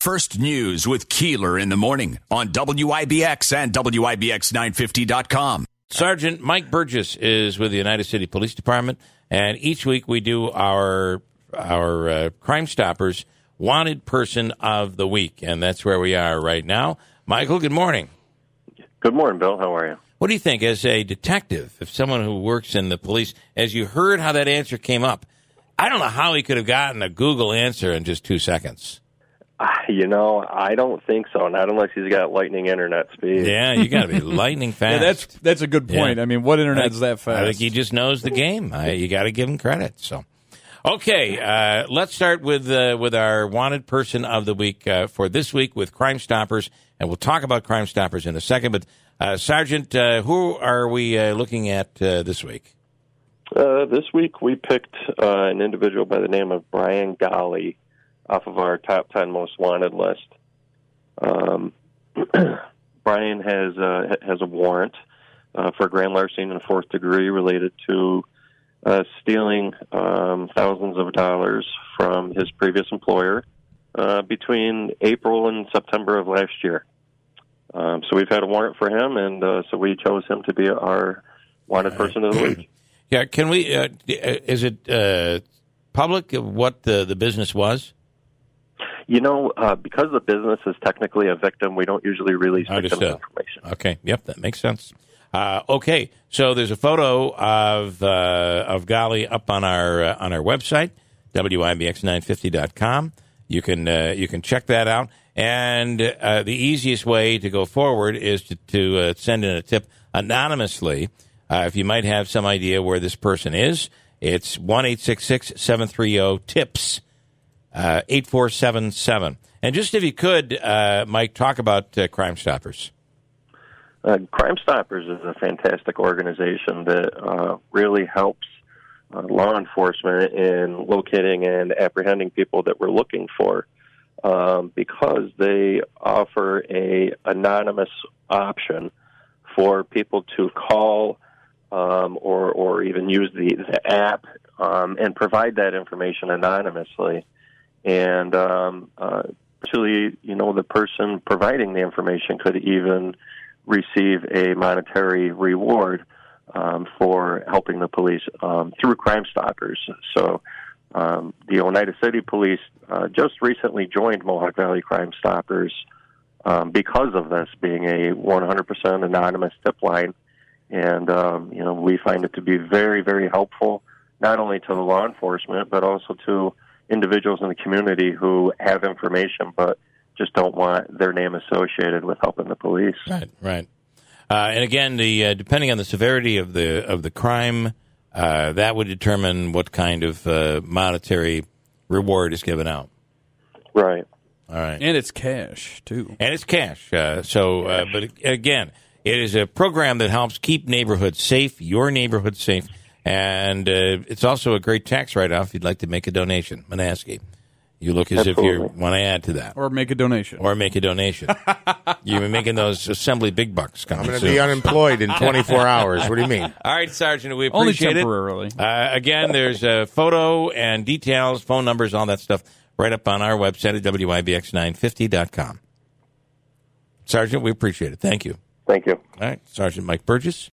First News with Keeler in the morning on WIBX and WIBX950.com. Sergeant Mike Burgess is with the Oneida City Police Department, and each week we do our our uh, Crime Stoppers Wanted Person of the Week, and that's where we are right now. Michael, good morning. Good morning, Bill. How are you? What do you think, as a detective, if someone who works in the police, as you heard how that answer came up, I don't know how he could have gotten a Google answer in just two seconds. Uh, You know, I don't think so. Not unless he's got lightning internet speed. Yeah, you got to be lightning fast. Yeah, that's that's a good point. Yeah. I mean, what internet's that fast? I think he just knows the game. I, you got to give him credit. So, okay, uh, let's start with uh, with our wanted person of the week uh, for this week with Crime Stoppers, and we'll talk about Crime Stoppers in a second. But uh, Sergeant, uh, who are we uh, looking at uh, this week? Uh, this week we picked uh, an individual by the name of Brian Golly off of our top 10 most wanted list. Um, Brian has uh, has a warrant uh, for grand larceny in the fourth degree related to uh, stealing um, thousands of dollars from his previous employer uh, between April and September of last year. Um, so we've had a warrant for him, and uh, so we chose him to be our wanted person of the week. Yeah, can we? Uh, is it uh, public what the the business was? You know, uh, because the business is technically a victim, we don't usually release victim information. Okay. Yep, that makes sense. Uh, okay, so there's a photo of uh, of Golly up on our uh, on our website wibx950.com. You can uh, you can check that out, and uh, the easiest way to go forward is to, to uh, send in a tip anonymously. Uh, if you might have some idea where this person is, it's one eight six six seven three zero tips seven seven. And just if you could, uh, Mike, talk about uh, Crime Stoppers. Uh, Crime Stoppers is a fantastic organization that uh, really helps uh, law enforcement in locating and apprehending people that we're looking for um, because they offer a anonymous option for people to call um, or or even use the, the app um, and provide that information anonymously. And um, uh, actually, you know, the person providing the information could even receive a monetary reward um, for helping the police um, through Crime Stoppers. So, um, the Oneida City Police uh, just recently joined Mohawk Valley Crime Stoppers um, because of this being a 100% anonymous tip line. And, um, you know, we find it to be very, very helpful, not only to the law enforcement, but also to individuals in the community who have information but just don't want their name associated with helping the police. Right, right. Uh, and again, the uh, depending on the severity of the of the crime, uh, that would determine what kind of uh, monetary reward is given out. Right. All right, and it's cash too. and it's cash. Uh, so, uh, but again, it is a program that helps keep neighborhoods safe, your neighborhood safe, and uh, it's also a great tax write off. If you'd like to make a donation, Manaski, you look as if you Absolutely. want to add to that. Or make a donation. Or make a donation. You're making those assembly big bucks coming I'm going to be unemployed in 24 hours. What do you mean? All right, Sergeant, we Only appreciate it. temporarily. Uh, again, there's a photo and details, phone numbers, all that stuff right up on our website at WIBX950.com. Sergeant, we appreciate it. Thank you. Thank you. All right, Sergeant Mike Burgess.